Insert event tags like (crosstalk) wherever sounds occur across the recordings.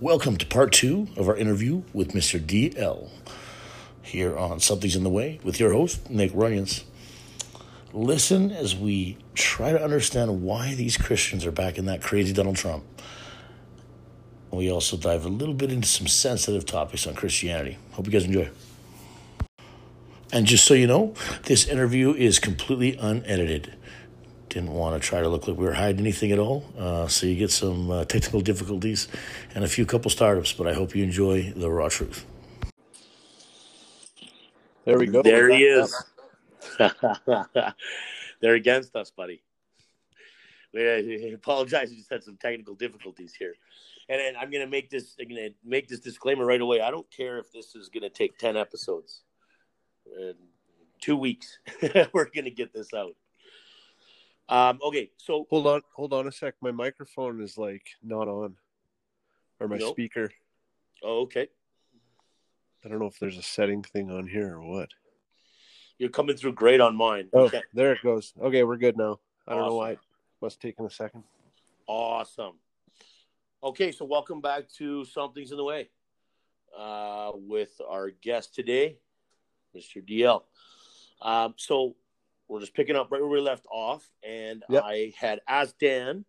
Welcome to part two of our interview with Mr. DL here on Something's in the Way with your host, Nick Runyons. Listen as we try to understand why these Christians are backing that crazy Donald Trump. We also dive a little bit into some sensitive topics on Christianity. Hope you guys enjoy. And just so you know, this interview is completely unedited. Didn't want to try to look like we were hiding anything at all. Uh, so you get some uh, technical difficulties and a few couple startups, but I hope you enjoy the raw truth. There we go. There he is. (laughs) They're against us, buddy. We apologize. We just had some technical difficulties here, and, and I'm going to make this. I'm going to make this disclaimer right away. I don't care if this is going to take ten episodes. In two weeks, (laughs) we're going to get this out. Um, okay, so Hold on, hold on a sec. My microphone is like not on, or my Nope. speaker. oh, okay, I don't know if there's a setting thing on here or what. you're coming through great on mine. Oh, Okay, there it goes. Okay, we're good now. I don't know why. It must have taken a second. Awesome. Okay, so welcome back to Something's in the Way uh, with our guest today, Mr. DL. Um, so we're just picking up right where we left off, and Yep. I had asked Dan,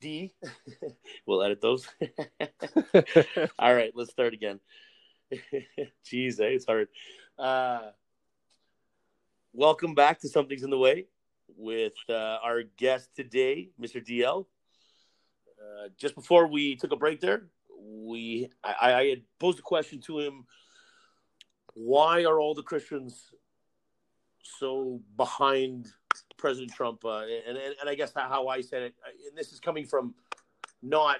D, (laughs) we'll edit those. (laughs) All right, let's start again. (laughs) Jeez, eh, it's hard. Uh, welcome back to Something's in the Way with uh, our guest today, Mr. DL. Uh, just before we took a break there, we I, I had posed a question to him. Why are all the Christians so behind President Trump? Uh, and, and and I guess how I said it, and this is coming from not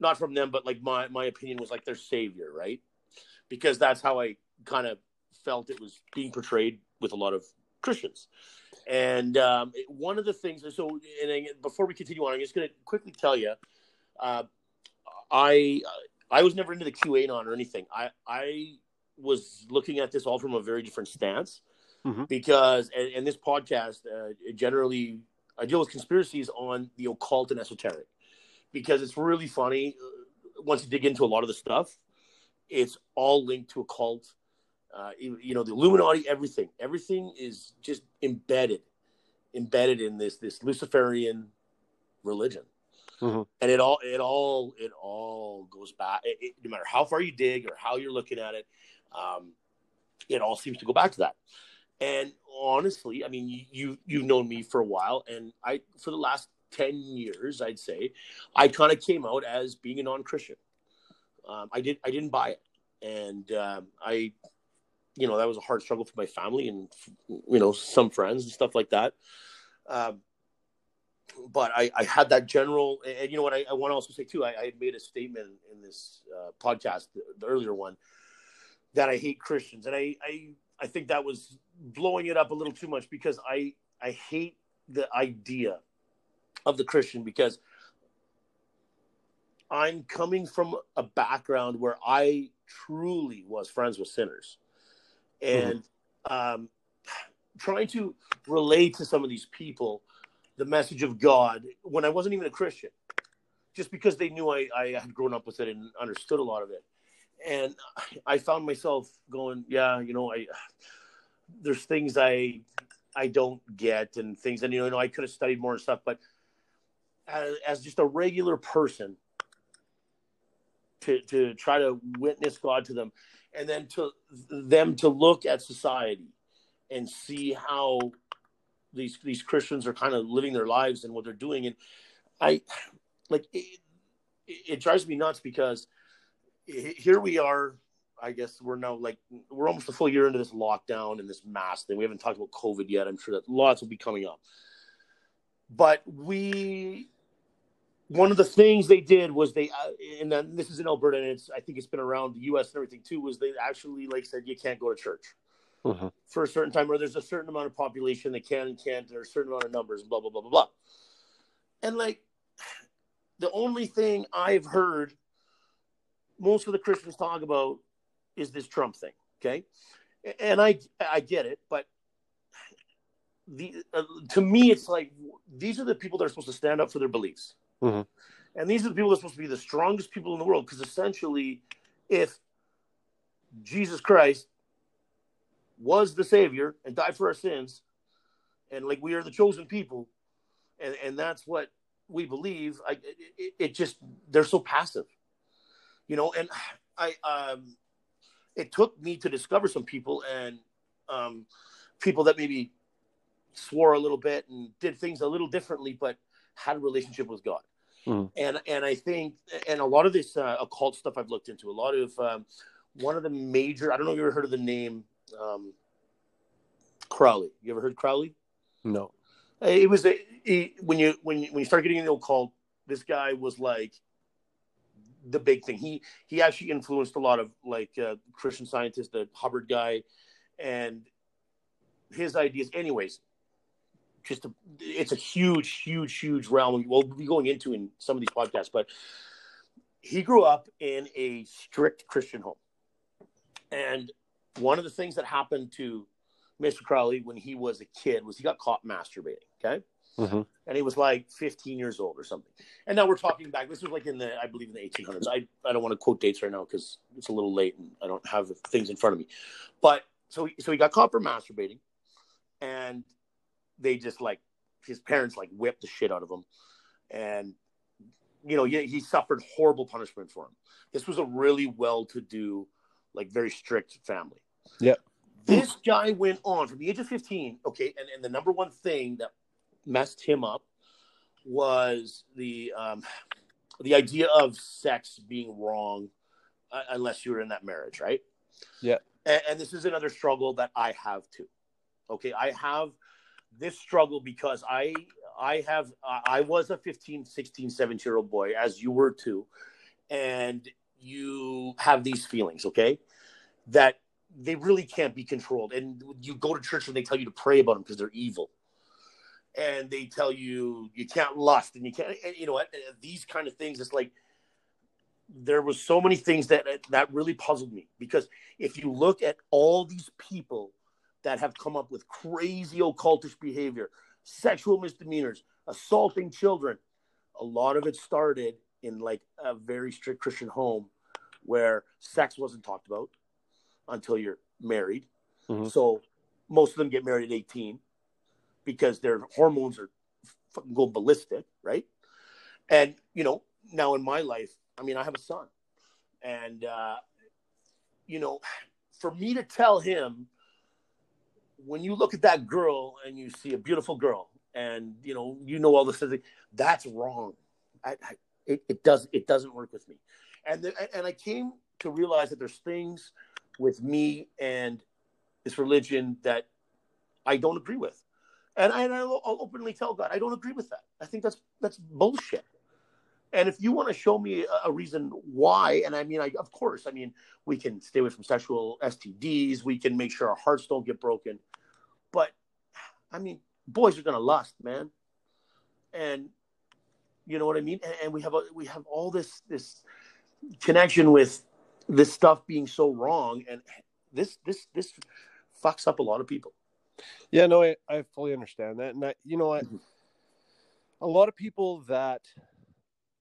not from them, but like my my opinion was like their savior, right? Because that's how I kind of felt it was being portrayed with a lot of Christians. And um, one of the things, so and before we continue on, I'm just going to quickly tell you, uh, I I was never into the QAnon or anything. I I was looking at this all from a very different stance Mhm. because, and, and this podcast uh, generally I deal with conspiracies on the occult and esoteric because it's really funny uh, once you dig into a lot of the stuff. It's all linked to occult uh, you you know the Illuminati, everything, everything is just embedded, embedded in this this Luciferian religion, Mhm. and it all it all it all goes back. It, it- no matter how far you dig or how you're looking at it, um, it all seems to go back to that. And honestly, I mean, you, you you've known me for a while, and I for the last ten years, I'd say, I kind of came out as being a non-Christian. Um, I did I didn't buy it, and um, I you know that was a hard struggle for my family and you know some friends and stuff like that. Um, but I, I had that general and you know what i, I want to also say too I, I made a statement in this uh, podcast the, the earlier one that i hate christians. And I, I i think that was blowing it up a little too much because i i hate the idea of the christian because i'm coming from a background where i truly was friends with sinners and um, trying to relate to some of these people the message of God when I wasn't even a Christian, just because they knew I, I had grown up with it and understood a lot of it. And I found myself going, yeah, you know, I there's things I I don't get and things, and you know, I could have studied more and stuff, but as, as just a regular person, to to try to witness God to them, and then to them to look at society and see how these these Christians are kind of living their lives and what they're doing, and I like it, it drives me nuts because here we are. I guess we're now like we're almost a full year into this lockdown and this mask thing. We haven't talked about COVID yet. I'm sure that lots will be coming up, but we one of the things they did was they uh, and then this is in Alberta and it's I think it's been around the U.S. and everything too. Was they actually like said you can't go to church Mhm. for a certain time, or there's a certain amount of population that can and can't, or a certain amount of numbers, blah blah blah blah blah. And like the only thing I've heard most of the Christians talk about is this Trump thing. Okay, and I I get it, but the uh, to me it's like these are the people that are supposed to stand up for their beliefs. Mhm. And these are the people that are supposed to be the strongest people in the world because essentially, if Jesus Christ was the Savior and died for our sins, and like we are the chosen people, and and that's what we believe. I it, it just they're so passive, you know. And (sighs) I um, it took me to discover some people and um, people that maybe swore a little bit and did things a little differently, but had a relationship with God. Mhm. And and I think and a lot of this uh, occult stuff I've looked into. A lot of um, one of the major. I don't know if you ever heard of the name um, Crowley. You ever heard Crowley? No. It was a, he, when you when you, when you start getting into occult, this guy was like the big thing. He he actually influenced a lot of like uh, Christian scientists, the Hubbard guy, and his ideas. Anyways, just a, it's a huge, huge, huge realm. We'll be going into in some of these podcasts, but he grew up in a strict Christian home, and one of the things that happened to Mr. Crowley when he was a kid was he got caught masturbating. Okay. Mhm. And he was like 15 years old or something. And now we're talking back. This was like in the, I believe in the 1800s. I, I don't want to quote dates right now because it's a little late and I don't have things in front of me. But so, he- so he got caught for masturbating and they just like, his parents like whipped the shit out of him. And, you know, he, he suffered horrible punishment for him. This was a really well to do, like very strict family. Yeah. This guy went on from the age of 15. Okay. And, and the number one thing that messed him up was the um, the idea of sex being wrong uh, unless you were in that marriage, right? Yeah. And, and this is another struggle that I have too. Okay, I have this struggle because I I have I I was a 15, 16, 17 year old boy as you were too, and you have these feelings, okay, that they really can't be controlled. And you go to church and they tell you to pray about them because they're evil and they tell you you can't lust and you can't and you know what? These kind of things it's like there was so many things that that really puzzled me because if you look at all these people that have come up with crazy occultish behavior sexual misdemeanors assaulting children a lot of it started in like a very strict christian home where sex wasn't talked about until you're married. Mhm. so most of them get married at 18 because their hormones are fucking go ballistic, right? And you know, now in my life, I mean, I have a son, and uh, you know, for me to tell him when you look at that girl and you see a beautiful girl, and you know, you know all this, that's wrong. I, I, it, it does it doesn't work with me, and the, and I came to realize that there's things with me and this religion that I don't agree with. And I, and I'll I'll openly tell God, I don't agree with that. I think that's that's bullshit. And if you want to show me a, a reason why, and I mean, I, of course, I mean, we can stay away from sexual STDs. We can make sure our hearts don't get broken. But I mean, boys are gonna lust, man. And you know what I mean. And, and we have a, we have all this this connection with this stuff being so wrong, and this this this fucks up a lot of people. Yeah, no, I, I fully understand that. And I, you know what? Mhm. A lot of people that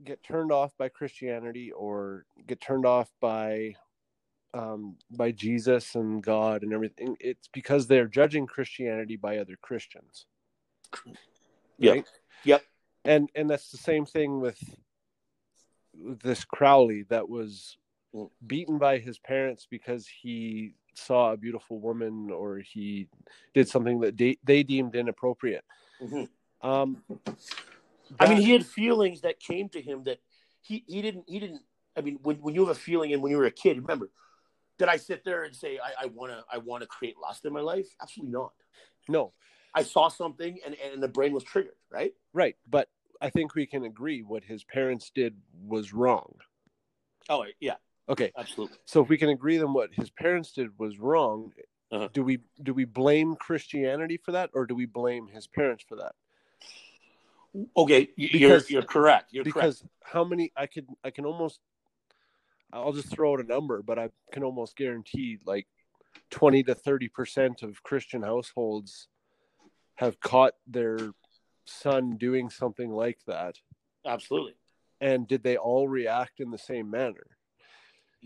get turned off by Christianity or get turned off by um, by Jesus and God and everything, it's because they're judging Christianity by other Christians. Yep. Yep. And and that's the same thing with this Crowley that was beaten by his parents because he saw a beautiful woman or he did something that they, they deemed inappropriate. Mhm. Um, I mean, he had feelings that came to him that he, he didn't he didn't. I mean, when, when you have a feeling and when you were a kid, remember, did I sit there and say I want to I want to create lust in my life? Absolutely not. no, I saw something and and the brain was triggered, right? right. But I think we can agree what his parents did was wrong. Oh yeah, Okay, absolutely. so if we can agree then what his parents did was wrong, Uh-huh. do we do we blame Christianity for that or do we blame his parents for that? Okay, you're Because- you're correct. You're correct. because how many I could I can almost I'll just throw out a number, but I can almost guarantee like twenty to thirty percent of Christian households have caught their son doing something like that. Absolutely. and did they all react in the same manner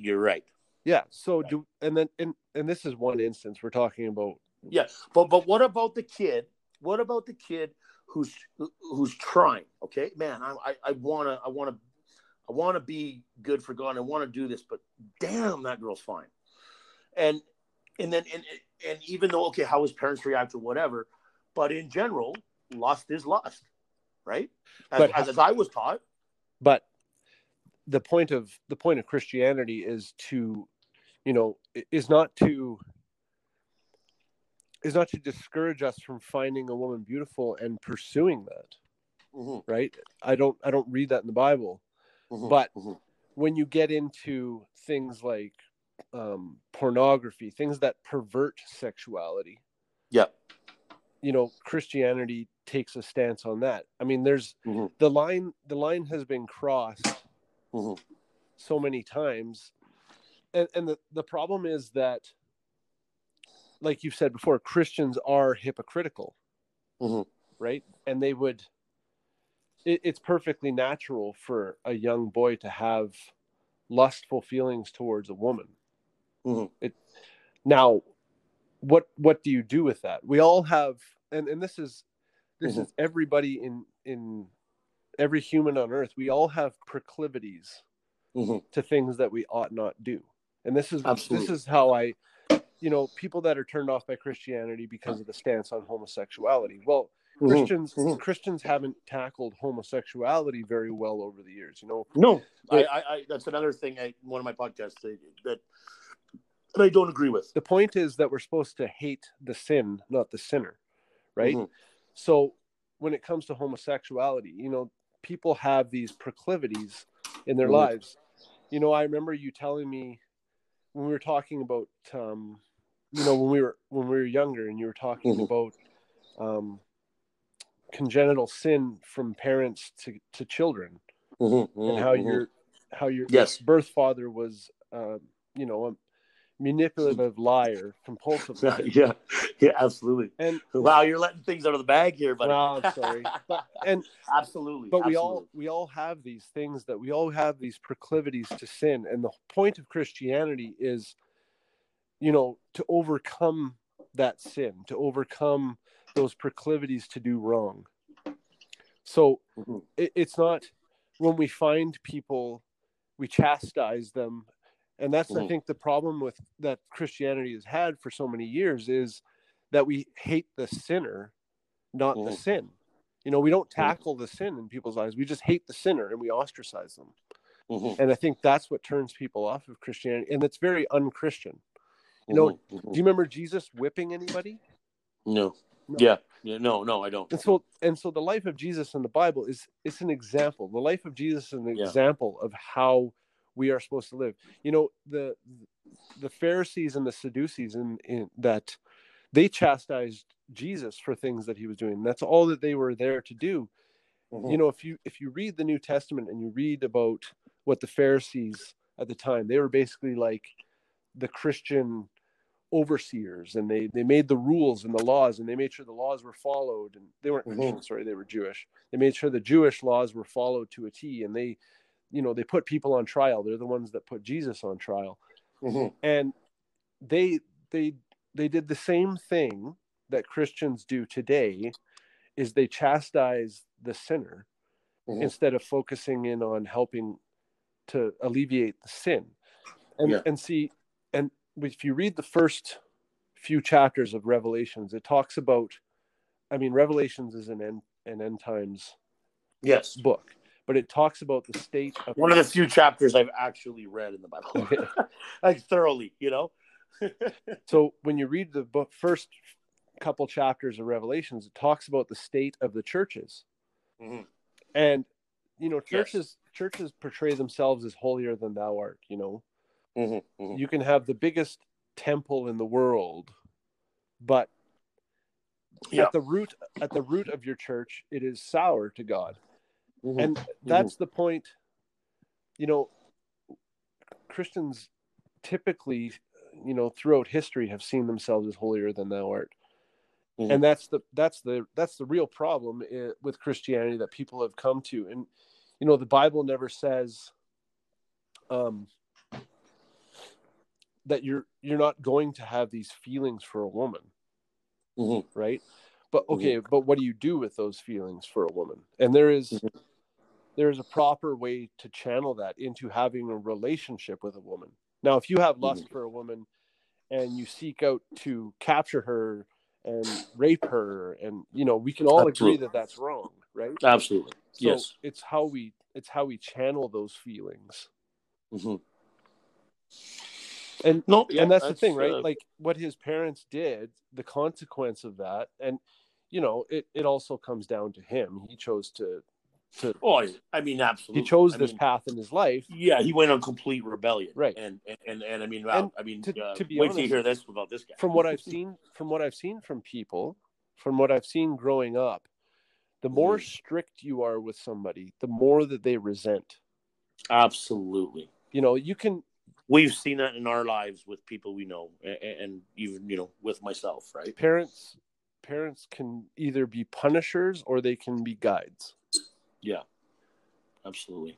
You're right. yeah so do and then and, and this is one instance we're talking about Yeah, but but what about the kid? What about the kid who's who's trying? Okay, man, I I, I wanna I wanna I wanna be good for God. I want to do this, but damn, that girl's fine. And and then and and even though okay, how his parents react or whatever, but in general, lust is lust, right? As, But- as, as I was taught. but the point of the point of christianity is to you know is not to is not to discourage us from finding a woman beautiful and pursuing that Mhm, right? I don't i don't read that in the bible mhm, But- mhm. when you get into things like um, pornography things that pervert sexuality yeah, you know christianity takes a stance on that. I mean there's Mhm. the line the line has been crossed Mhm. so many times and and the, the problem is that like you've said before christians are hypocritical Mhm. right and they would it, it's perfectly natural for a young boy to have lustful feelings towards a woman Mhm. it now what what do you do with that we all have and and this is this Mhm. is everybody in in every human on earth we all have proclivities Mhm. to things that we ought not do and this is Absolutely. this is how i you know people that are turned off by christianity because of the stance on homosexuality well Mhm. christians Mhm. christians haven't tackled homosexuality very well over the years you know No, I, I, I, that's another thing. I, one of my podcasts that that, that I don't agree with. the point is that we're supposed to hate the sin not the sinner right Mhm. so when it comes to homosexuality you know people have these proclivities in their Mhm. lives you know i remember you telling me when we were talking about um you know when we were when we were younger and you were talking Mhm. about um congenital sin from parents to to children Mhm, and mhm, how mhm. your how your Yes. birth father was uh, you know a manipulative (laughs) liar compulsive liar. yeah, yeah, absolutely. and Wow, you're letting things out of the bag here, buddy. Well, I'm sorry. But- and (laughs) absolutely, but we all we all have these things that we all have these proclivities to sin and the point of christianity is you know to overcome that sin to overcome those proclivities to do wrong so Mhm. it, it's not when we find people we chastise them and that's i Mhm. think the problem with that christianity has had for so many years is that we hate the sinner not the Mhm. sin you know we don't tackle the sin in people's eyes we just hate the sinner and we ostracize them Mhm, and i think that's what turns people off of christianity and it's very unchristian you know, mhm, mhm. do you remember jesus whipping anybody no. No. yeah, yeah, no, no, I don't. and so and so the life of jesus in the bible is it's an example the life of jesus is an Yeah. example of how we are supposed to live. You know the the pharisees and the sadducees in, in that they chastised jesus for things that he was doing. That's all that they were there to do. Mhm, you know if you if you read the new testament and you read about what the pharisees at the time they were basically like the christian overseers and they they made the rules and the laws and they made sure the laws were followed and they weren't Mhm. christian sorry they were jewish. They made sure the jewish laws were followed to a t and they you know they put people on trial. They're the ones that put jesus on trial. Mhm, and they they they did the same thing that christians do today is they chastise the sinner mhm. instead of focusing in on helping to alleviate the sin. And Yeah. and see and if you read the first few chapters of revelations it talks about i mean revelations is an end an end times Yes, book but it talks about the state of one of the few chapters I've actually read in the Bible, (laughs) (laughs) like thoroughly. You know. (laughs) so when you read the book first couple chapters of revelations it talks about the state of the churches Mhm, and you know Yes. churches churches portray themselves as holier than thou art you know mhm, mhm. you can have the biggest temple in the world but Yeah. at the root at the root of your church it is sour to god Mhm. and that's the point you know christians typically you know throughout history have seen themselves as holier than thou art. Mhm. and that's the that's the that's the real problem with christianity that people have come to. And you know the bible never says um that you're you're not going to have these feelings for a woman. Mhm. right? But okay but what do you do with those feelings for a woman? And there is- There is a proper way to channel that into having a relationship with a woman now if you have lust for a woman and you seek out to capture her and rape her and you know we can all Absolutely. agree that that's wrong right Absolutely. so yes. it's how we it's how we channel those feelings Mhm. and No, yeah, and that's, the thing right uh, like what his parents did the consequence of that and you know it, it also comes down to him he chose to to oh, I mean, absolutely. he chose I this mean, path in his life Yeah, he went on complete rebellion. Right. And and and, and I mean, And I mean, to- uh, to be wait till you hear this about this guy. from what i've seen (laughs) from what i've seen from people from what i've seen growing up the more Mhm. strict you are with somebody the more that they resent Absolutely. you know you can We've seen that in our lives with people we know, and, and even you know with myself, right? parents parents can either be punishers or they can be guides Yeah, absolutely.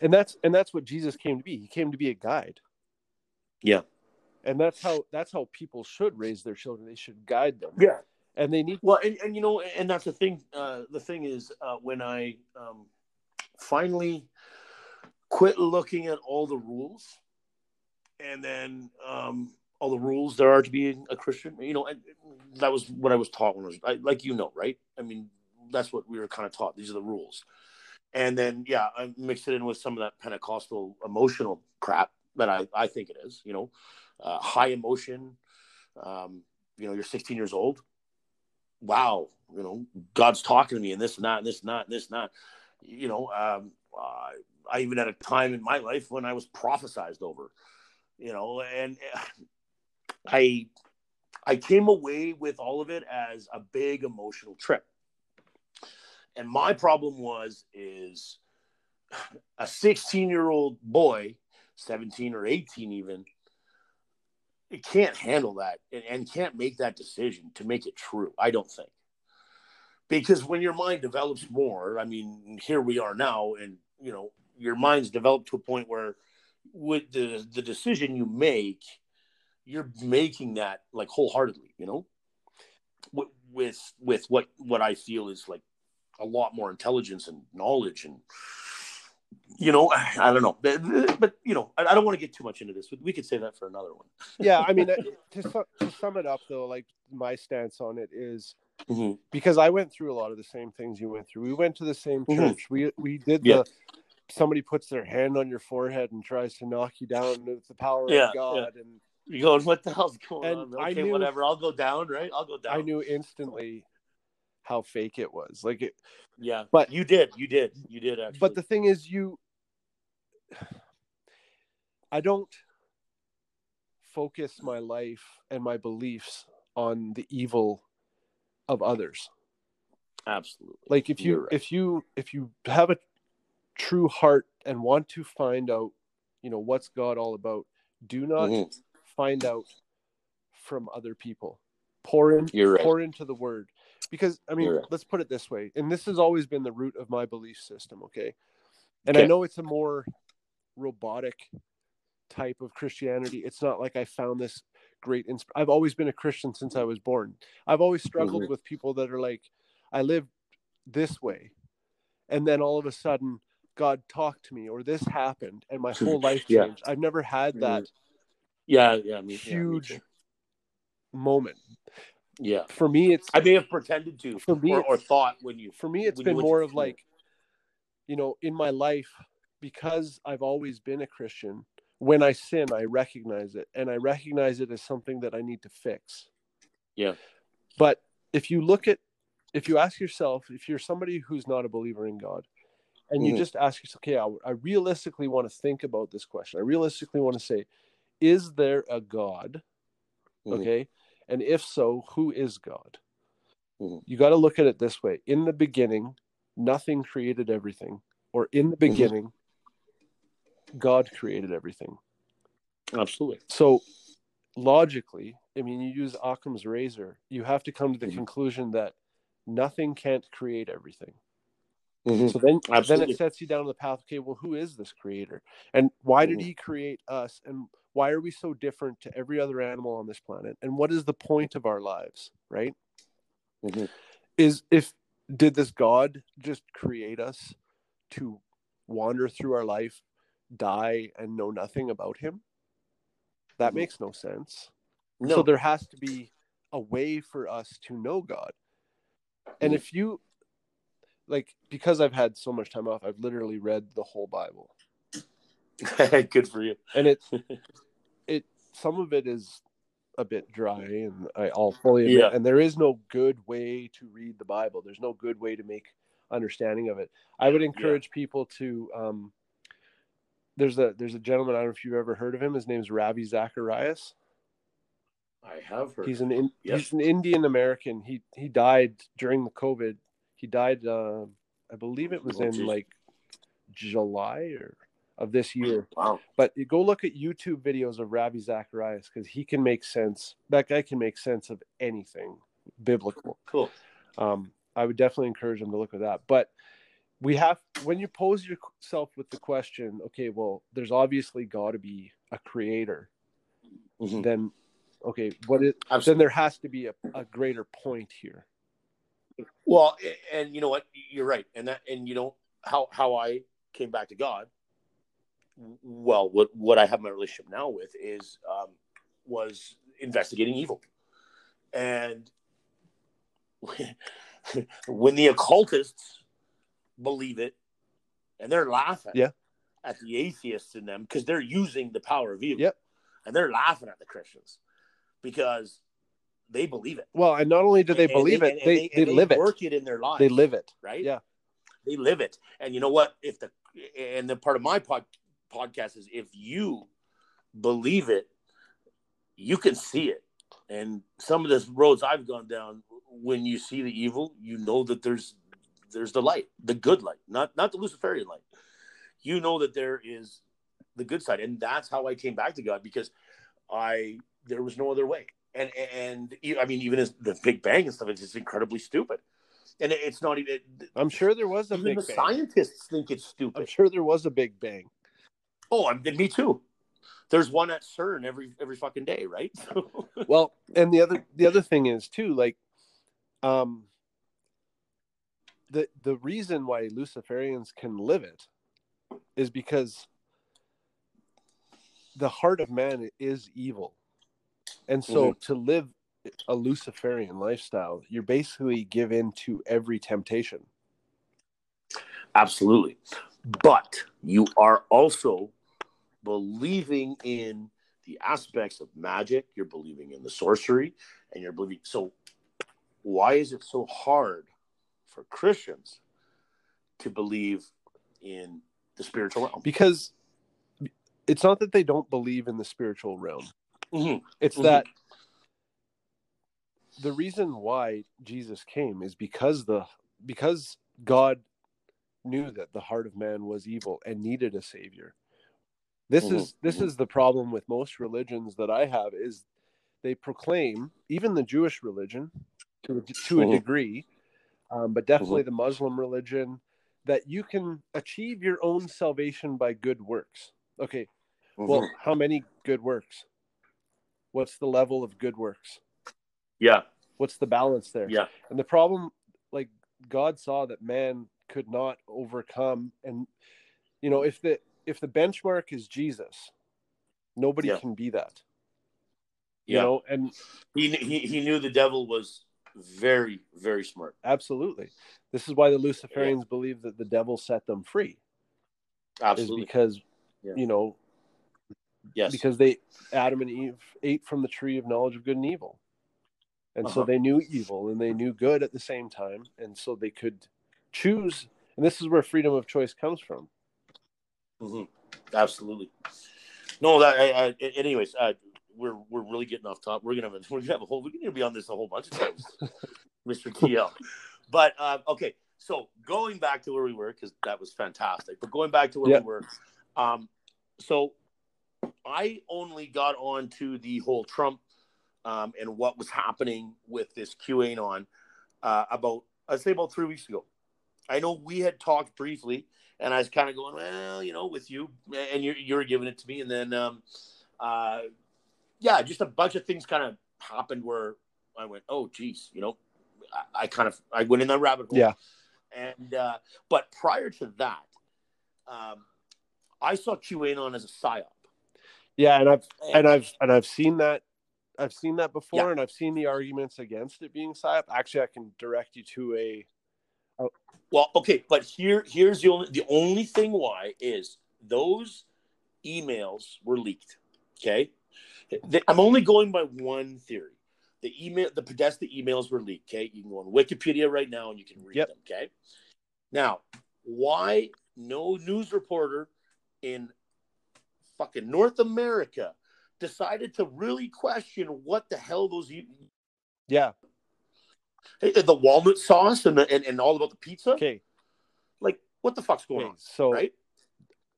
and that's and that's what jesus came to be he came to be a guide Yeah. and that's how that's how people should raise their children they should guide them Yeah. and they need Well, and, and you know, and that's the thing. Uh, the thing is, uh, when I um, finally quit looking at all the rules, and then um, all the rules there are to being a Christian, you know, and that was what I was taught when I was, I, like you know, right? I mean, that's what we were kind of taught. These are the rules, and then yeah, I mixed it in with some of that Pentecostal emotional crap that I I think it is. You know, uh, high emotion. Um, you know, you're 16 years old wow, you know, God's talking to me and this and that and this and that and this and that. You know, um, I even had a time in my life when I was prophesized over, you know, and (sighs) I I came away with all of it as a big emotional trip. And my problem was is a 16 year old boy, 17 or 18 even, it can't handle that and, and can't make that decision to make it true. I don't think. Because when your mind develops more, I mean, here we are now, and you know, your mind's developed to a point where with the the decision you make, you're making that like wholeheartedly, you know, with with, with what what I feel is like a lot more intelligence and knowledge and you know i don't know but, but you know I, don't want to get too much into this but we could say that for another one (laughs) yeah i mean (laughs) uh, to, su- to sum it up though like my stance on it is Mhm. because i went through a lot of the same things you went through we went to the same Mhm. church we we did Yeah. the somebody puts their hand on your forehead and tries to knock you down with the power Yeah, of god and You're going, what the hell's going And on? I Okay, knew- whatever. I'll go down, right? I'll go down. i knew instantly how fake it was like it Yeah, But- you did. You did. You did actually. but the thing is you (sighs) i don't focus my life and my beliefs on the evil of others absolutely. like if you right. if you if you have a true heart and want to find out you know what's god all about do not Mhm. find out from other people pour in You're right. pour into the word because i mean let's put it this way and this has always been the root of my belief system okay and i know it's a more robotic type of christianity it's not like i found this great insp- i've always been a christian since i was born i've always struggled Mhm. with people that are like i lived this way and then all of a sudden god talked to me or this happened and my (laughs) whole life Yeah. changed i've never had that Yeah, yeah. Me, yeah, me huge too. moment Yeah. for me it's I may have pretended to, For me, or, or thought when you. for me it's been more of like you know in my life because i've always been a christian when i sin i recognize it and i recognize it as something that i need to fix Yeah. but if you look at if you ask yourself if you're somebody who's not a believer in god and you Mhm. just ask yourself okay I, I realistically want to think about this question i realistically want to say is there a god Mhm. okay and if so who is god Mhm. you got to look at it this way in the beginning nothing created everything or in the Mhm. beginning god created everything Absolutely. so logically i mean you use occam's razor you have to come to the Mhm. conclusion that nothing can't create everything Mm-hmm. So then, then it sets you down the path. Okay, well, who is this creator, and why did Mhm. he create us, and why are we so different to every other animal on this planet, and what is the point of our lives, right? Mhm. Is if did this God just create us to wander through our life, die, and know nothing about Him? That Mhm. makes no sense. No. So there has to be a way for us to know God. And Mhm. if you like because I've had so much time off, I've literally read the whole Bible. (laughs) Good for you. And it (laughs) it some of it is a bit dry and I, I'll fully admit Yeah. and there is no good way to read the Bible. There's no good way to make understanding of it. I would encourage people to um there's a there's a gentleman, I don't know if you've ever heard of him. His name's Ravi Zacharias. I have heard. He's an in, Yes. he's an Indian American. He he died during the COVID. He died, uh, I believe it was Oh, in geez. like July or of this year. (sniffs) wow. But you go look at YouTube videos of Ravi Zacharias because he can make sense. That guy can make sense of anything biblical. Cool. Um, I would definitely encourage him to look at that. But we have when you pose yourself with the question, okay, well, there's obviously got to be a creator. Mhm. Then, okay, what is then Absolutely. there has to be a, a greater point here. Well, and you know what? You're right. And that, and you know how how I came back to God. Well, what what I have my relationship now with is um, was investigating evil, and (laughs) when the occultists believe it, and they're laughing, Yeah. at the atheists in them because they're using the power of evil, Yep. and they're laughing at the Christians because they believe it. Well, and not only do they And- believe and- it, and they, they, and live it. Work it in their lives. They live it. right? Yeah. they live it. And you know what? If the and the part of my pod, podcast is if you believe it, you can see it. And some of the roads I've gone down, when you see the evil, you know that there's there's the light, the good light, not not the Luciferian light. You know that there is the good side, and that's how I came back to God because I there was no other way. And and I mean, even as the Big Bang and stuff, it's just incredibly stupid. And it's not even I'm sure there was a even big the bang. scientists think it's stupid. I'm sure there was a big bang. Oh, I me too. There's one at CERN every every fucking day, right? (laughs) Well, and the other the other thing is too, like, um, the the reason why Luciferians can live it is because the heart of man is evil, and so mm-hmm. to live a Luciferian lifestyle, you're basically give in to every temptation. Absolutely. But you are also believing in the aspects of magic, you're believing in the sorcery, and you're believing. So, why is it so hard for Christians to believe in the spiritual realm? because it's not that they don't believe in the spiritual realm Mhm. it's Mhm. that the reason why jesus came is because the because god knew that the heart of man was evil and needed a savior this Mhm. is this Mhm. is the problem with most religions that i have is they proclaim even the jewish religion to a, to a Mhm. degree um, but definitely the muslim religion that you can achieve your own salvation by good works okay well how many good works what's the level of good works yeah, what's the balance there yeah, and the problem like god saw that man could not overcome and you know if the if the benchmark is jesus nobody Yeah. can be that you yeah. know and He, he he knew the devil was very very smart. absolutely this is why the luciferians believe that the devil set them free Absolutely. is because Yeah. you know yes. because they adam and eve ate from the tree of knowledge of good and evil and so Uh-huh. they knew evil and they knew good at the same time and so they could choose and this is where freedom of choice comes from hmm Absolutely. No, that. I, I, anyways, uh, we're we're really getting off top. We're gonna have (laughs) we're gonna have a whole. We're gonna be on this a whole bunch of times, (laughs) Mister DL. But uh, okay, so going back to where we were because that was fantastic. But going back to where Yeah. we were, um, so I only got on to the whole Trump um, and what was happening with this QAnon uh, about I'd say about three weeks ago. I know we had talked briefly, and I was kind of going, well, you know, with you, and you're you're giving it to me, and then, um, uh, yeah, just a bunch of things kind of happened where I went, oh, geez, you know, I, I kind of I went in that rabbit hole. Yeah. And uh, but prior to that, um, I saw QAnon as a psyop. Yeah, and I've and I've and I've seen that I've seen that before Yeah. and I've seen the arguments against it being psyop. Actually, I can direct you to a Well, okay, but here here's the only the only thing why is those emails were leaked. Okay, I'm only going by one theory. The email, the Podesta emails were leaked. Okay, you can go on Wikipedia right now and you can read Yep. them. Okay, now why no news reporter in fucking North America decided to really question what the hell those yeah. hey, the walnut sauce and the, and, and all about the pizza? Okay. Like what the fuck's going Okay. on? So Right?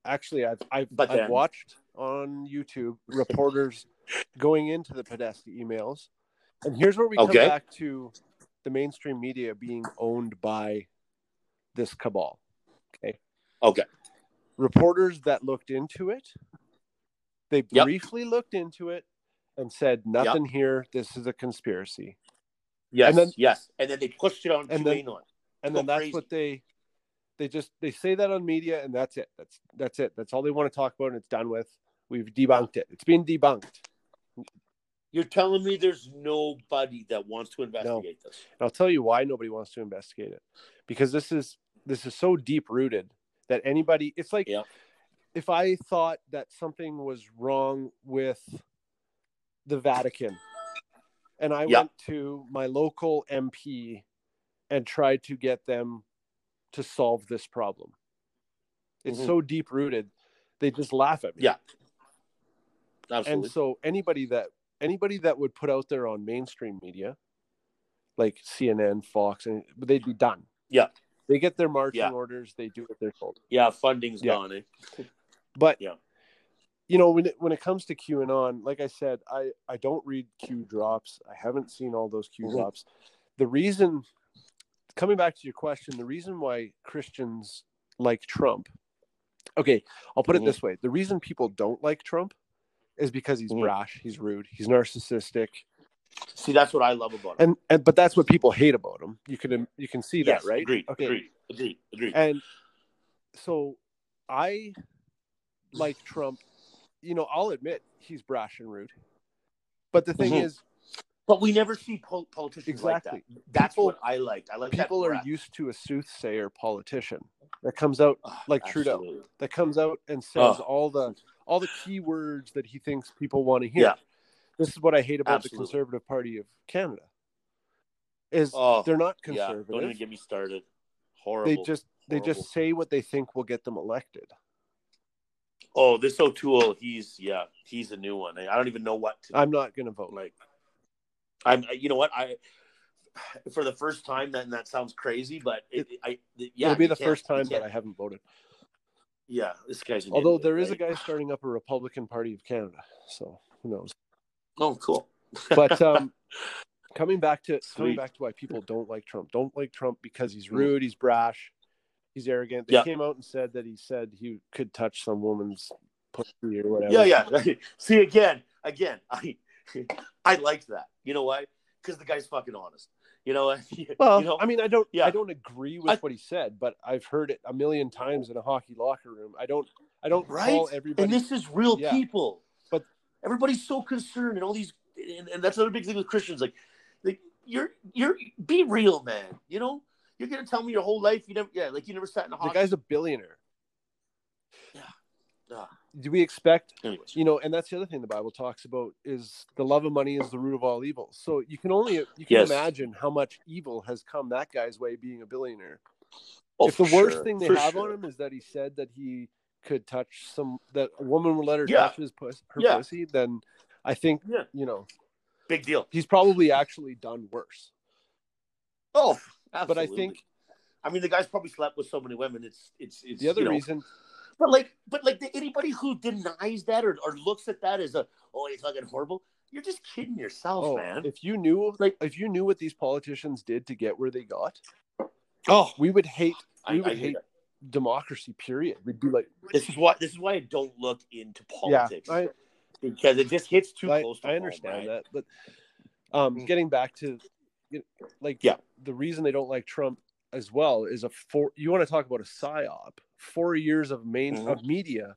actually I've I've, But I've then- watched on YouTube reporters going into the Podesta emails. And here's where we come back to the mainstream media being owned by this cabal. Okay. Okay. Reporters that looked into it, they Yep. briefly looked into it and said, nothing here. This is a conspiracy. Yes, And then- yes, and then they pushed it on and then- and then that's crazy. what they they just they say that on media and that's it that's that's it that's all they want to talk about and it's done with we've debunked it it's been debunked You're telling me there's nobody that wants to investigate this? and i'll tell you why nobody wants to investigate it because this is this is so deep rooted that anybody it's like Yeah. If i thought that something was wrong with the vatican and i Yeah. went to my local mp and tried to get them to solve this problem it's Mhm. so deep rooted they just laugh at me Yeah. Absolutely. and so anybody that anybody that would put out there on mainstream media like cnn fox and they'd be done Yeah. they get their marching Yeah. orders they do what they're told yeah, funding's Yeah. gone. Eh? But Yeah. you know when it, when it comes to qanon like i said i i don't read q drops i haven't seen all those q Mhm. drops the reason coming back to your question the reason why christians like trump okay i'll put it this way the reason people don't like trump is because he's Mhm. brash he's rude he's narcissistic See, that's what I love about him. and and but that's what people hate about him you can you can see yes, that right Agreed. okay Agreed. Agreed. Agreed. and so i like trump you know i'll admit he's brash and rude but the thing Mhm. is but we never see pol- politicians exactly like that. That's People- what I like. I like people that are used to a soothsayer politician that comes out Ah, like Trudeau. that comes out and says Oh. all the all the key words that he thinks people want to hear Yeah. this is what i hate about Absolutely. the conservative party of canada is Oh, they're not Yeah, don't conservative even get me started. Horrible. they just they just say what they think will get them elected Oh, this O'Toole, he's yeah, he's a new one. I don't even know what to i'm not going to vote like. I'm, you know what I, for the first time, that and that sounds crazy, but it, I, yeah, it'll be the first time that i haven't voted Yeah, this guy's. Although idiot, there is a guy starting up a republican party of canada so who knows Oh, cool. but um (laughs) coming back to coming back to why people don't like Trump. Don't like Trump because he's Mm. rude, he's brash, he's arrogant. They Yeah. came out and said that he said he could touch some woman's pussy or whatever. Yeah, yeah. (laughs) See again, again. (laughs) I, I liked that. You know why? Because the guy's fucking honest. You know? (laughs) Well, you know, I mean, I don't, Yeah. I don't agree with I- what he said, but I've heard it a million times in a hockey locker room. I don't, I don't right? call everybody. And this is real Yeah. people. But- everybody's so concerned, and all these, and, and that's another big thing with Christians. Like, like you're, you're, be real, man. You know, you're gonna tell me your whole life you never, yeah, like you never sat in a the guy's a billionaire. Ah. Do we expect Anyways, you know and that's the other thing the bible talks about is the love of money is the root of all evil so you can only you can Yes. imagine how much evil has come that guy's way being a billionaire Oh, if the worst sure, thing they for have sure. on him is that he said that he could touch some that a woman would let her Yeah. touch his puss, her Yeah. pussy then i think Yeah. you know big deal. he's probably actually done worse Oh, but i think I mean, the guy's probably slept with so many women. It's, it's, it's the other you know, reason But like, but like, the, anybody who denies that or, or looks at that as a, oh, he's fucking horrible. You're just kidding yourself, oh man. if you knew Like- if you knew what these politicians did to get where they got Oh, we would hate we I would hear hate democracy. Period. We'd be like, This is why this is why I don't look into politics yeah, I, because it just hits too I, close. To I home, understand right? that, but um, Mm. getting back to like Yeah. the reason they don't like Trump as well is a four. You want to talk about a psyop? Four years of main Mhm. of media,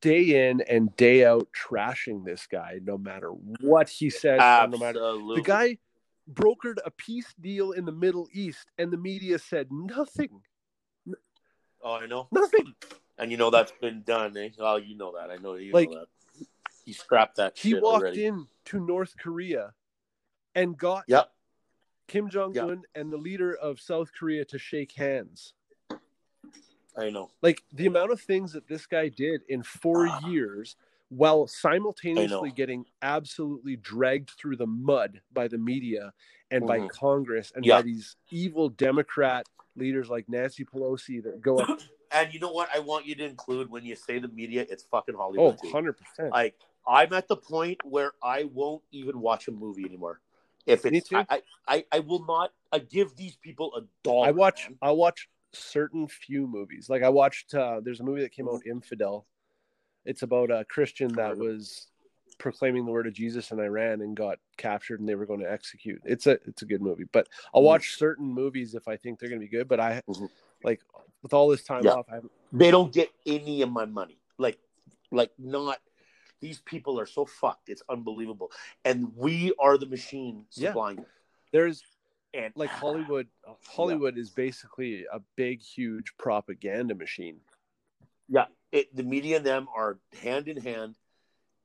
day in and day out, trashing this guy, no matter what he says, no matter the guy brokered a peace deal in the Middle East, and the media said nothing, Oh, I know. nothing. And you know that's been done. Eh? Oh, you know that. I know you Like, know that. He scrapped that. He walked already. in to North Korea and got Yep. Kim Jong Un and the leader of South Korea to shake hands. I know. Like the amount of things that this guy did in four Ah. years while simultaneously getting absolutely dragged through the mud by the media and by Mhm. Congress and Yeah. by these evil Democrat leaders like Nancy Pelosi that go up, (clears throat) And you know what? I want you to include when you say the media, it's fucking oh, Hollywood. too. 100%. Like I'm at the point where I won't even watch a movie anymore. If it's. I, I, I will not I give these people a dollar. I watch man. I watch certain few movies. Like I watched uh there's a movie that came out Infidel. It's about a Christian that Heard of it. was proclaiming the word of Jesus in Iran and got captured and they were going to execute. It's a it's a good movie. But I'll Mhm. watch certain movies if I think they're going to be good, but I Mhm. like with all this time Yeah. off I haven't They don't get any of my money. Like like not these people are so fucked. It's unbelievable. And we are the machine Yeah. supplying. them. there's And like Hollywood Hollywood is basically a big huge propaganda machine. Yeah, it, the media and them are hand in hand,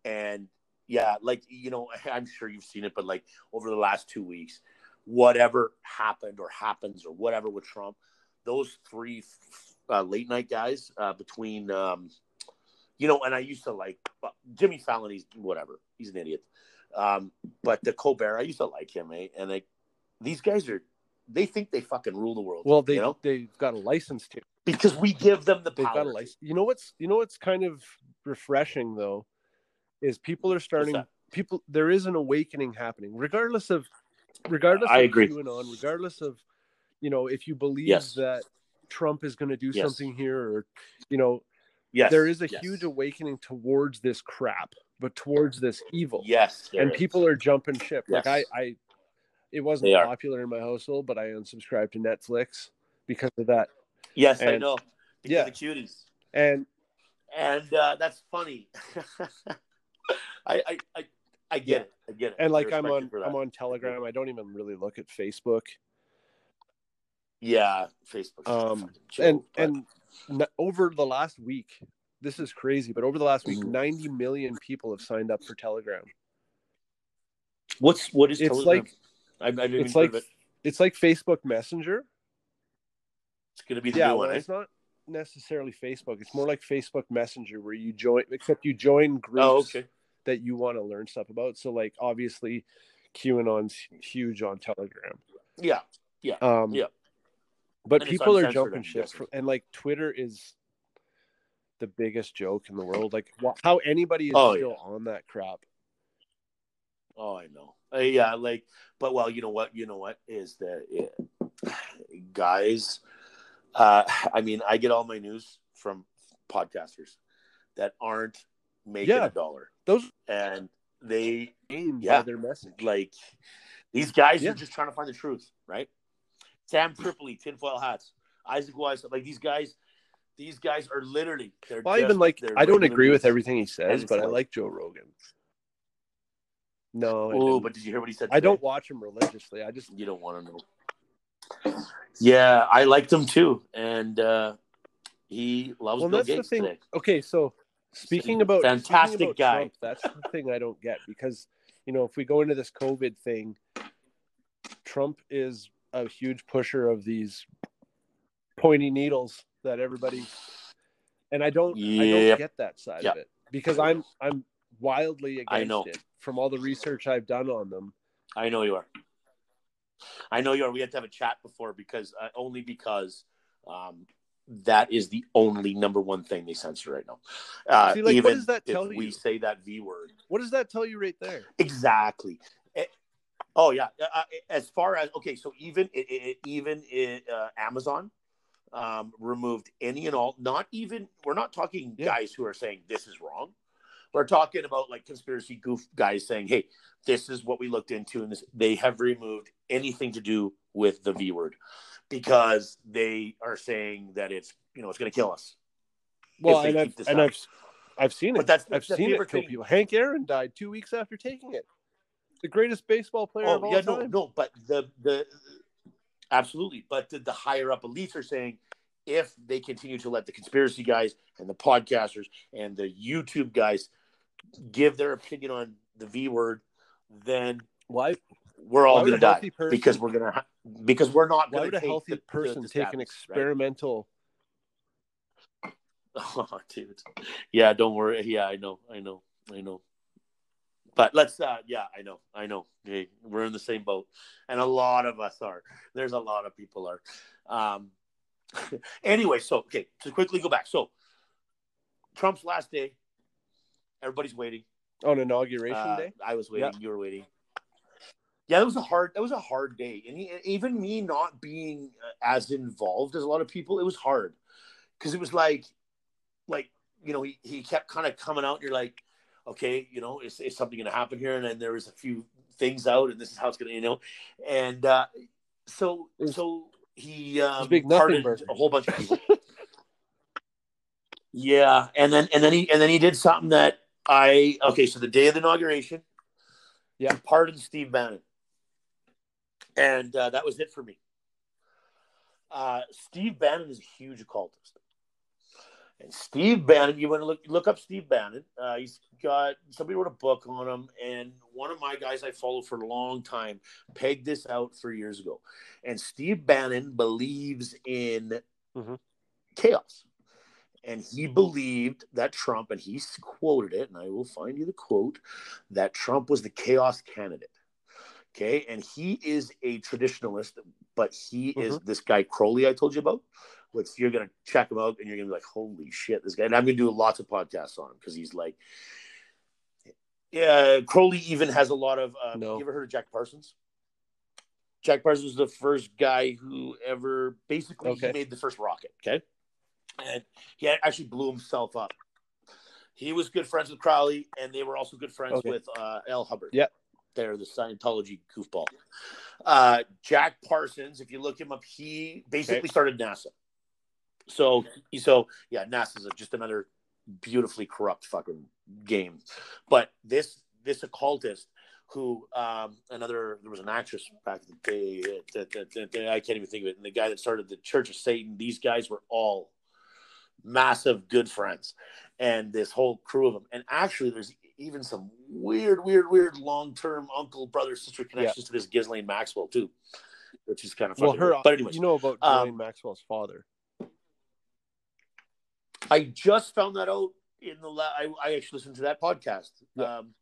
and yeah, like you know, (laughs) I'm sure you've seen it, but like over the last two weeks, whatever happened or happens or whatever with Trump, those three uh, late night guys uh, between, um, you know, and I used to like well, Jimmy Fallon. He's whatever, he's an idiot. Um, but the Colbert, I used to like him, eh? And like these guys are, they think they fucking rule the world. Well, they you know, they've got a license to. because we give them the They've power. got a license. You know what's you know what's kind of refreshing though is people are starting people there is an awakening happening regardless of regardless I of agree. QAnon, regardless of you know if you believe Yes. that Trump is going to do Yes. something here or you know Yes, there is a yes. huge awakening towards this crap but towards this evil Yes, and is. people are jumping ship like I I it wasn't popular in my household but I unsubscribed to Netflix because of that Yes, I know. Because yeah. the cuties, and and uh, that's funny. (laughs) I, I, I, I get Yeah. it. I get it. and like I'm on you for that. I'm on Telegram. I don't even really look at Facebook. Yeah, Facebook. Um, and and over the last week, this is crazy, but over the last week, Mhm. 90 million people have signed up for Telegram. what's what is It's Telegram? like I, I didn't it's like it. it's like Facebook Messenger. It's gonna be the Yeah, well, one. Eh? it's not necessarily Facebook. It's more like Facebook Messenger, where you join, except you join groups Oh, okay. that you want to learn stuff about. So, like, obviously, QAnon's huge on Telegram. Yeah, Um, Yeah. But people are jumping ship, for, and like Twitter is the biggest joke in the world. Like how anybody is Oh, still on that crap. Oh, I know. Uh, yeah, like, but well, you know what? You know what is that, yeah, guys? Uh, I mean, I get all my news from podcasters that aren't making Yeah. a dollar, Those and they Yeah. their message. like these guys Yeah. are just trying to find the truth, right? Sam Tripoli, tinfoil hats, Isaac Wise, like these guys. These guys are literally. They're Well, I just- even like I don't agree with everything he says, but I like- Joe Rogan. No, Oh, but did you hear what he said? I don't watch him religiously. I just You don't want to know. Yeah, I liked him too, and uh, he loves well, Bill that's the Gates thing. today. Okay, so speaking about fantastic speaking about guy. Trump, that's the thing I don't get because you know if we go into this COVID thing, Trump is a huge pusher of these pointy needles that everybody, and I don't I don't get that side Yep. of it because I'm I'm wildly against I know. it from all the research I've done on them. I know you are. I know you are. We had to have a chat before because uh, only because um, that is the only number one thing they censor right now. Uh, See, like, what even does that if tell we say that V word What does that tell you right there? exactly. Oh yeah. Uh, as far as okay, so even it, it, even it, uh, Amazon um, removed any and all. Not even we're not talking Yeah. guys who are saying this is wrong. We're talking about like conspiracy goof guys saying, "Hey, this is what we looked into," and this, they have removed anything to do with the V word because they are saying that it's you know it's going to kill us. Well, and I've and. I've I've seen it. But that's- I've that's seen it kill people. Hank Aaron died two weeks after taking it. The greatest baseball player oh, of Oh all yeah, no, time. no, but the the absolutely, but the, the higher up elites are saying if they continue to let the conspiracy guys and the podcasters and the YouTube guys give their opinion on the V word, then Why? we're all going to die person- because we're going to because we're not Why going would to a take healthy the- person the take an status, right? experimental? (laughs) Oh, dude. Yeah, don't worry. Yeah, I know. I know. I know. But let's uh yeah, I know. I know. Hey, we're in the same boat. And a lot of us are. There's a lot of people are. Um (laughs) anyway, so okay, to quickly go back. So Trump's last day, everybody's waiting. On inauguration Uh, day? I was waiting. You were waiting. Yeah, that was a hard. That was a hard day, and he, even me not being uh, as involved as a lot of people, it was hard because it was like, like you know, he, he kept kind of coming out. And you're like, okay, you know, is, is something going to happen here? And then there was a few things out, and this is how it's going to, you know, and uh, so so he um, big nothing a whole bunch of people. (laughs) yeah, and then and then he and then he did something that I okay. So the day of the inauguration, Yeah. he pardoned Steve Bannon, and uh, that was it for me. Uh, Steve Bannon is a huge occultist, and Steve Bannon. You want to look look up Steve Bannon. Uh, he's got somebody wrote a book on him, and one of my guys I followed for a long time pegged this out three years ago. And Steve Bannon believes in Mhm. chaos. And he believed that Trump, and he quoted it, and I will find you the quote, that Trump was the chaos candidate. Okay. And he is a traditionalist, but he is this guy Crowley I told you about, which you're going to check him out and you're going to be like, holy shit, this guy. And I'm to do lots of podcasts on him because he's like, yeah, Crowley even has a lot of. Uh, No. You ever heard of Jack Parsons? Jack Parsons was the first guy who ever basically Okay. he made the first rocket. Okay, and he actually blew himself up. He was good friends with Crowley, and they were also good friends Okay. with uh, L. Hubbard. Yeah. They're the Scientology goofball. Uh, Jack Parsons, if you look him up, he basically Okay. started NASA. So, so yeah, NASA's just another beautifully corrupt fucking game. But this this occultist who um another there was an actress back in the day that, that, that, that- I can't even think of it and the guy that started the Church of Satan these guys were all massive good friends and this whole crew of them and actually there's even some weird weird weird long-term uncle brother sister connections to this Ghislaine Maxwell too which is kind of Well, her. but anyways you know about um, Maxwell's father. I just found that out in the la- I, I actually listened to that podcast Yeah. um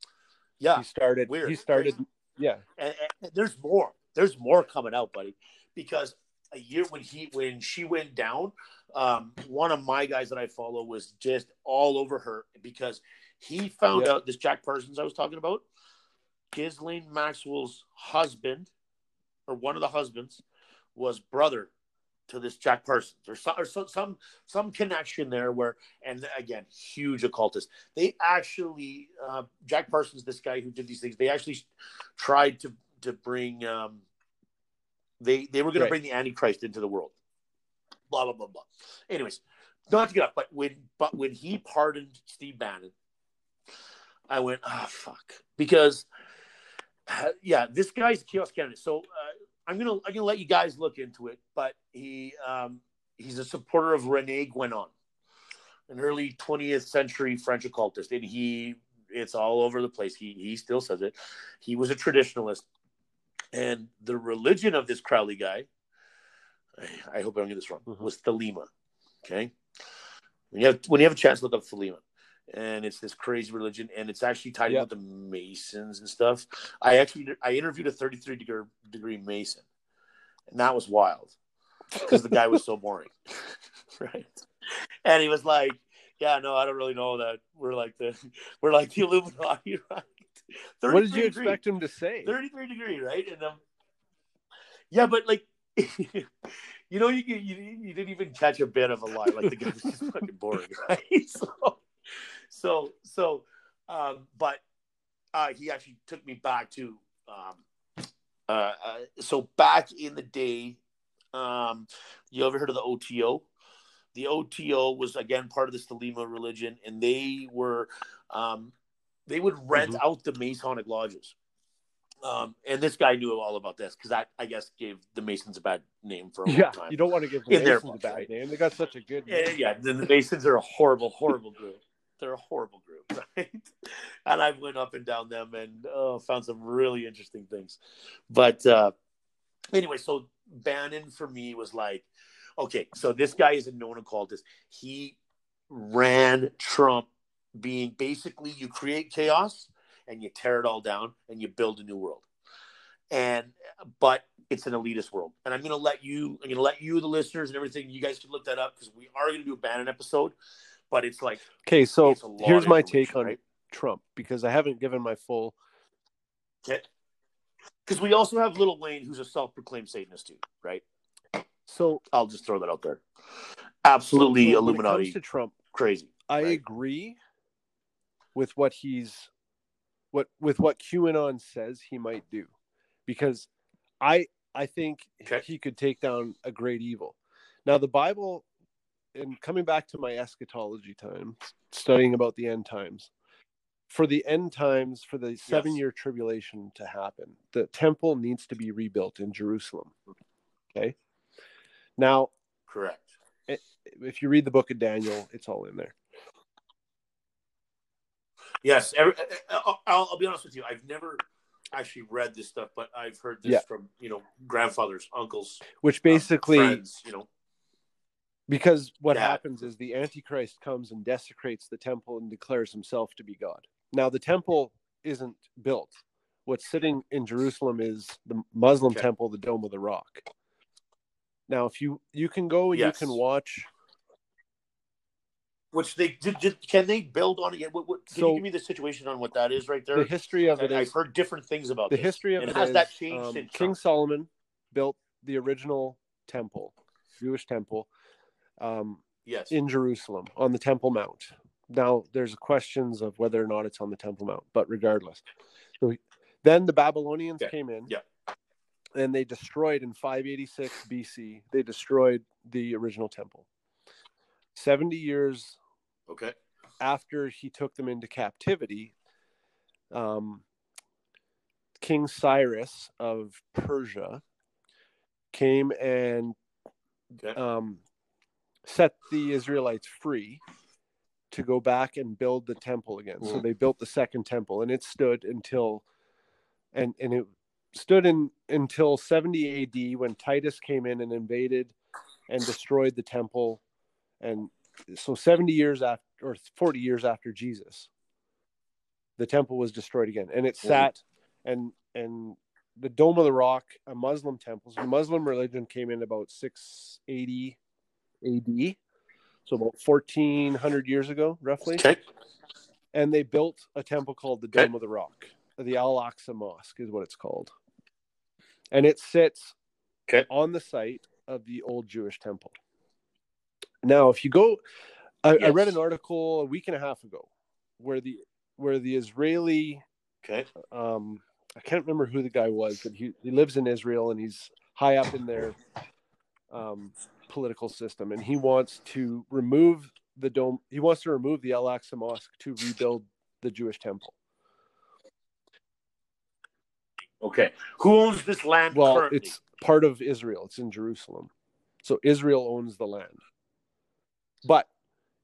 yeah he started. weird. He started. Yeah. and, and there's more. There's more coming out, buddy. Because a year when he when she went down, um, one of my guys that I follow was just all over her because he found Yeah. out this Jack Parsons I was talking about, Ghislaine Maxwell's husband, or one of the husbands, was brother to this Jack Parsons, or some or some some, some connection there where, and again, huge occultist. They actually uh, Jack Parsons, this guy who did these things, they actually tried to to bring um they they were going Right. to bring the antichrist into the world blah blah blah blah anyways not to get up but when but when he pardoned steve bannon i went ah fuck. Because uh, yeah this guy's a chaos candidate. So uh, i'm gonna i'm gonna let you guys look into it but he um he's a supporter of rene guenon an early 20th century french occultist and he it's all over the place. He he still says it. He was a traditionalist. And the religion of this Crowley guy, I, I hope I don't get this wrong, Mhm. was Thelema. Okay, when you have when you have a chance, look up Thelema, and it's this crazy religion, and it's actually tied Yeah. with the Masons and stuff. I actually I interviewed a 33 degree degree Mason, and that was wild because the guy was so boring, (laughs) right? And he was like, "Yeah, no, I don't really know that we're like the we're like the Illuminati, (laughs) right?" What did you 33 expect him to say? 33 degree, right? And um, yeah, but like, (laughs) you know, you, you you didn't even catch a bit of a lie. Like the guy was just fucking boring, right? So, so, so, um, but uh, he actually took me back to, um, uh, uh, so back in the day, um, you ever heard of the OTO? The OTO was again part of the Thelema religion, and they were, um, they would rent Mhm. out the Masonic lodges. Um, and this guy knew all about this because that I guess gave the Masons a bad name for a long Yeah, time. you don't want to give the Masons a bad right? name. They got such a good Yeah, yeah. Then the Masons are a horrible, horrible group. They're a horrible group, (laughs) right? And I went up and down them and oh, found some really interesting things. But uh, anyway, so Bannon for me was like, okay, so this guy is a known occultist. He ran Trump being basically you create chaos and you tear it all down and you build a new world. And but it's an elitist world. And I'm gonna let you I'm gonna let you, the listeners and everything, you guys can look that up because we are gonna do a Bannon episode, but it's like Okay, so it's a lot here's my take on right? Trump because I haven't given my full. Okay. Because we also have Little Wayne, who's a self-proclaimed Satanist too, right? So I'll just throw that out there. Absolutely so Illuminati, to Trump, crazy. I Right. agree with what he's what with what QAnon says he might do, because I I think Okay. he could take down a great evil. Now the Bible, and coming back to my eschatology time, studying about the end times, for the end times, for the seven year tribulation to happen, the temple needs to be rebuilt in Jerusalem. Okay. Now, Correct. if you read the book of Daniel, it's all in there. Yes. Every, I'll, I'll be honest with you. I've never actually read this stuff, but I've heard this Yeah. from you know grandfathers, uncles, Which um, basically friends. You know, because what Yeah. happens is the antichrist comes and desecrates the temple and declares himself to be god now the temple isn't built what's sitting in jerusalem is the muslim Okay. temple the dome of the rock now if you you can go and Yes. you can watch which they did. did can they build on it? What, what, can So- you give me the situation on what that is right there? the history of it I've is heard different things about the this. history of and it has is, that changed um, since king solomon built the original temple jewish temple um, Yes. in Jerusalem on the Temple Mount. Now, there's questions of whether or not it's on the Temple Mount, but regardless. So then the Babylonians Yeah, came in yeah. and they destroyed in 586 BC, they destroyed the original temple. 70 years okay. after he took them into captivity, um, King Cyrus of Persia came and Okay. um, set the Israelites free to go back and build the temple again. So Mhm. they built the second temple, and it stood until, and and it stood in until 70 A.D. when Titus came in and invaded and destroyed the temple, and so 70 years after or 40 years after Jesus, the temple was destroyed again, and it Mhm. sat and and the Dome of the Rock, a Muslim temple. So the Muslim religion came in about 680 AD, so about 1400 years ago, roughly. Okay. And they built a temple called the Okay. Dome of the Rock. The Al Aqsa Mosque is what it's called. And it sits Okay. on the site of the old Jewish temple. Now, if you go, I, I read an article a week and a half ago where the where the Israeli Okay. um I can't remember who the guy was, but he, he lives in Israel and he's high up in their um, political system, and he wants to remove the dome. He wants to remove the Al Aqsa Mosque to rebuild the Jewish temple. Okay. Who owns this land Well, currently? it's part of Israel. It's in Jerusalem, so Israel owns the land. But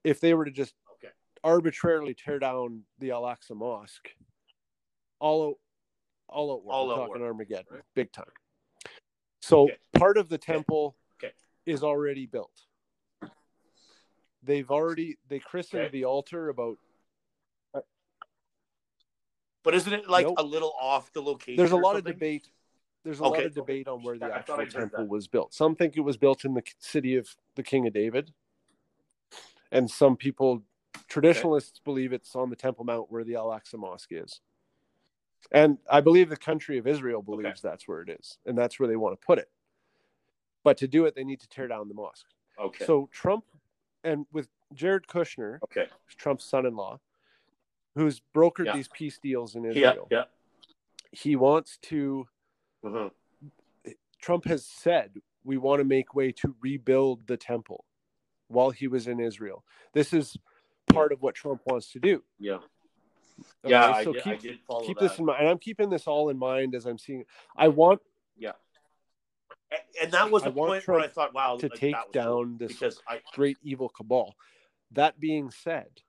if they were to just Okay. arbitrarily tear down the Al Aqsa Mosque, all out, all out war. All We're out talking war. Armageddon, big time. So Okay. part of the temple. Is already built. They've already they christened Okay. the altar about. But isn't it like Nope. a little off the location? There's a lot of debate. There's a lot of debate on where the I actual temple was built. Some think it was built in the city of the King of David, and some people, traditionalists, believe it's on the Temple Mount where the Al Aqsa Mosque is. And I believe the country of Israel believes that's where it is, and that's where they want to put it. But to do it, they need to tear down the mosque. Okay. So Trump, and with Jared Kushner, okay. Trump's son-in-law, who's brokered Yeah. these peace deals in Israel, Yeah. he wants to. Mhm. Trump has said we want to make way to rebuild the temple while he was in Israel. This is part of what Trump wants to do. Yeah. Okay, Yeah. So did, keep, I did follow keep that. this in mind. And I'm keeping this all in mind as I'm seeing. I want And- and that was the point where I thought, wow, to like, take that was cool. down this I great evil cabal. That being said,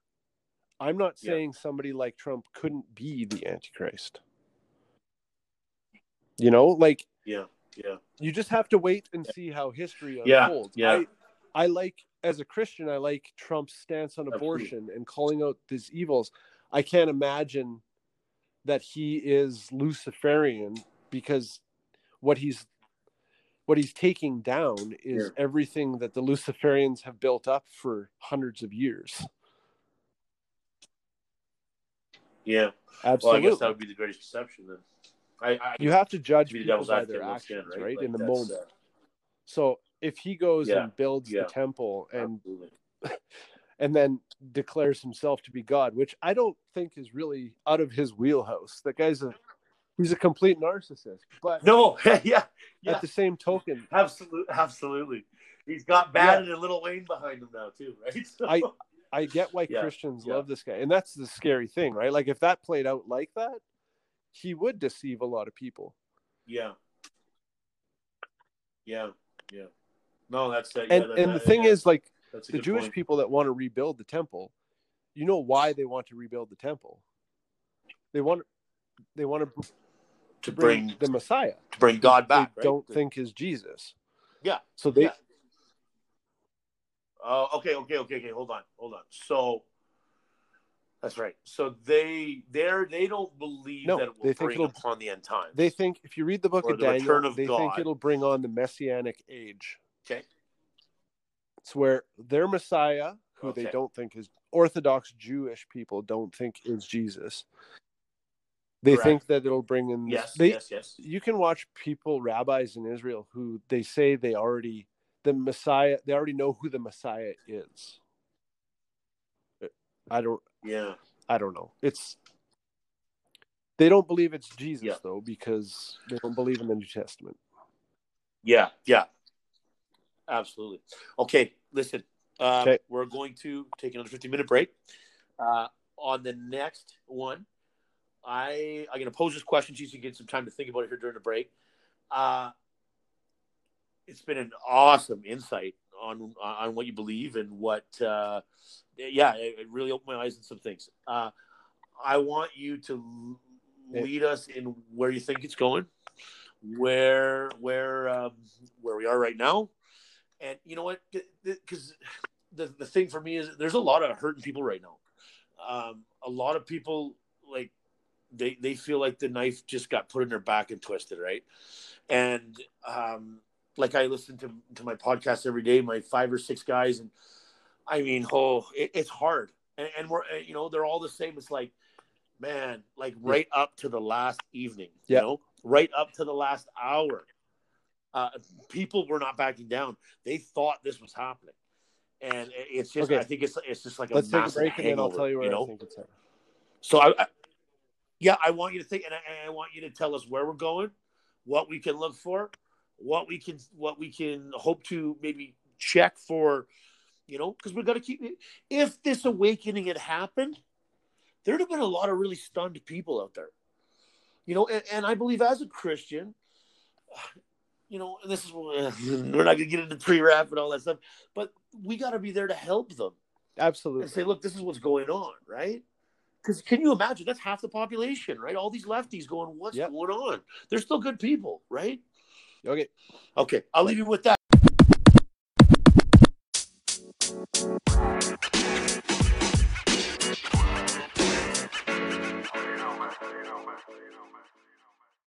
I'm not Yeah. saying somebody like Trump couldn't be the Antichrist. You know, like yeah yeah you just have to wait and see how history unfolds. yeah. I, I like as a Christian, I like Trump's stance on Absolutely. abortion and calling out these evils. I can't imagine that he is Luciferian because what he's what he's taking down is Yeah. everything that the Luciferians have built up for hundreds of years. yeah. Well, I Absolutely. guess that would be the greatest deception then. I, I you have to judge to people by their actions, right? right? Like, In the moment. uh, So if he goes Yeah, and builds yeah. the temple and (laughs) and then declares himself to be God, which I don't think is really out of his wheelhouse. That guy's a he's a complete narcissist. But No, (laughs) yeah, yeah, at the same token, absolutely, absolutely. He's got Bad and a Little Wayne behind him now too, right? (laughs) So, I- I get why (laughs) Yeah, Christians yeah. love this guy. And that's the scary thing, right? Like if that played out like that, he would deceive a lot of people. yeah, yeah, yeah. No, that's uh, yeah, And that- and the that- thing yeah, is like the Jewish point. people that want to rebuild the temple, you know why they want to rebuild the temple. They want they want to to bring bring the Messiah. to bring God back. They right? don't think is Jesus. Yeah. So they Yeah. Oh, okay, okay, okay, okay. Hold on, hold on. So that's right. So they they're they don't believe No, that it will they think bring it'll- upon the end times. They think if you read the book of the Daniel, of they think it'll bring on the messianic age. okay. It's where their Messiah, who they don't think is Orthodox Jewish people don't think is Jesus. They Correct. think that it'll bring in. Yes, they, yes, yes. You can watch people, rabbis in Israel, who they say they already the Messiah. They already know who the Messiah is. I don't. Yeah. I don't know. It's they don't believe it's Jesus Yeah. though because they don't believe in the New Testament. Yeah, yeah. Absolutely. Okay, listen. Uh, Okay. We're going to take another 15 minute break. Uh, on the next one, I I'm going to pose this question to you so you get some time to think about it here during the break. Uh, it's been an awesome insight on on what you believe and what. Uh, yeah, it, it really opened my eyes on some things. Uh, I want you to lead us in where you think it's going, where where um, where we are right now, and you know what? Because the the thing for me is there's a lot of hurting people right now. Um, a lot of people like they they feel like the knife just got put in their back and twisted, right? And um, like I listen to to my podcast every day, my five or six guys, and I mean, oh, it, it's hard, and, and we're you know they're all the same. It's like, man, like right up to the last evening, Yeah. you know, right up to the last hour. Uh, people were not backing down. They thought this was happening, and it's just. Okay. I think it's it's just like a Let's take a massive break and then I'll hangover, tell you where you I know? think it's at. So I, I yeah, I want you to think, and I, I want you to tell us where we're going, what we can look for, what we can, what we can hope to maybe check for, you know, because we've got to keep. If this awakening had happened, there'd have been a lot of really stunned people out there, you know, and, and I believe as a Christian. You know, and this is (laughs) we're not gonna get into pre-rap and all that stuff, but we got to be there to help them Absolutely. and say, look, this is what's going on, right? Because can you imagine that's half the population, right? All these lefties going, what's Yep. going on? They're still good people, right? Okay. Okay, I'll leave you with that.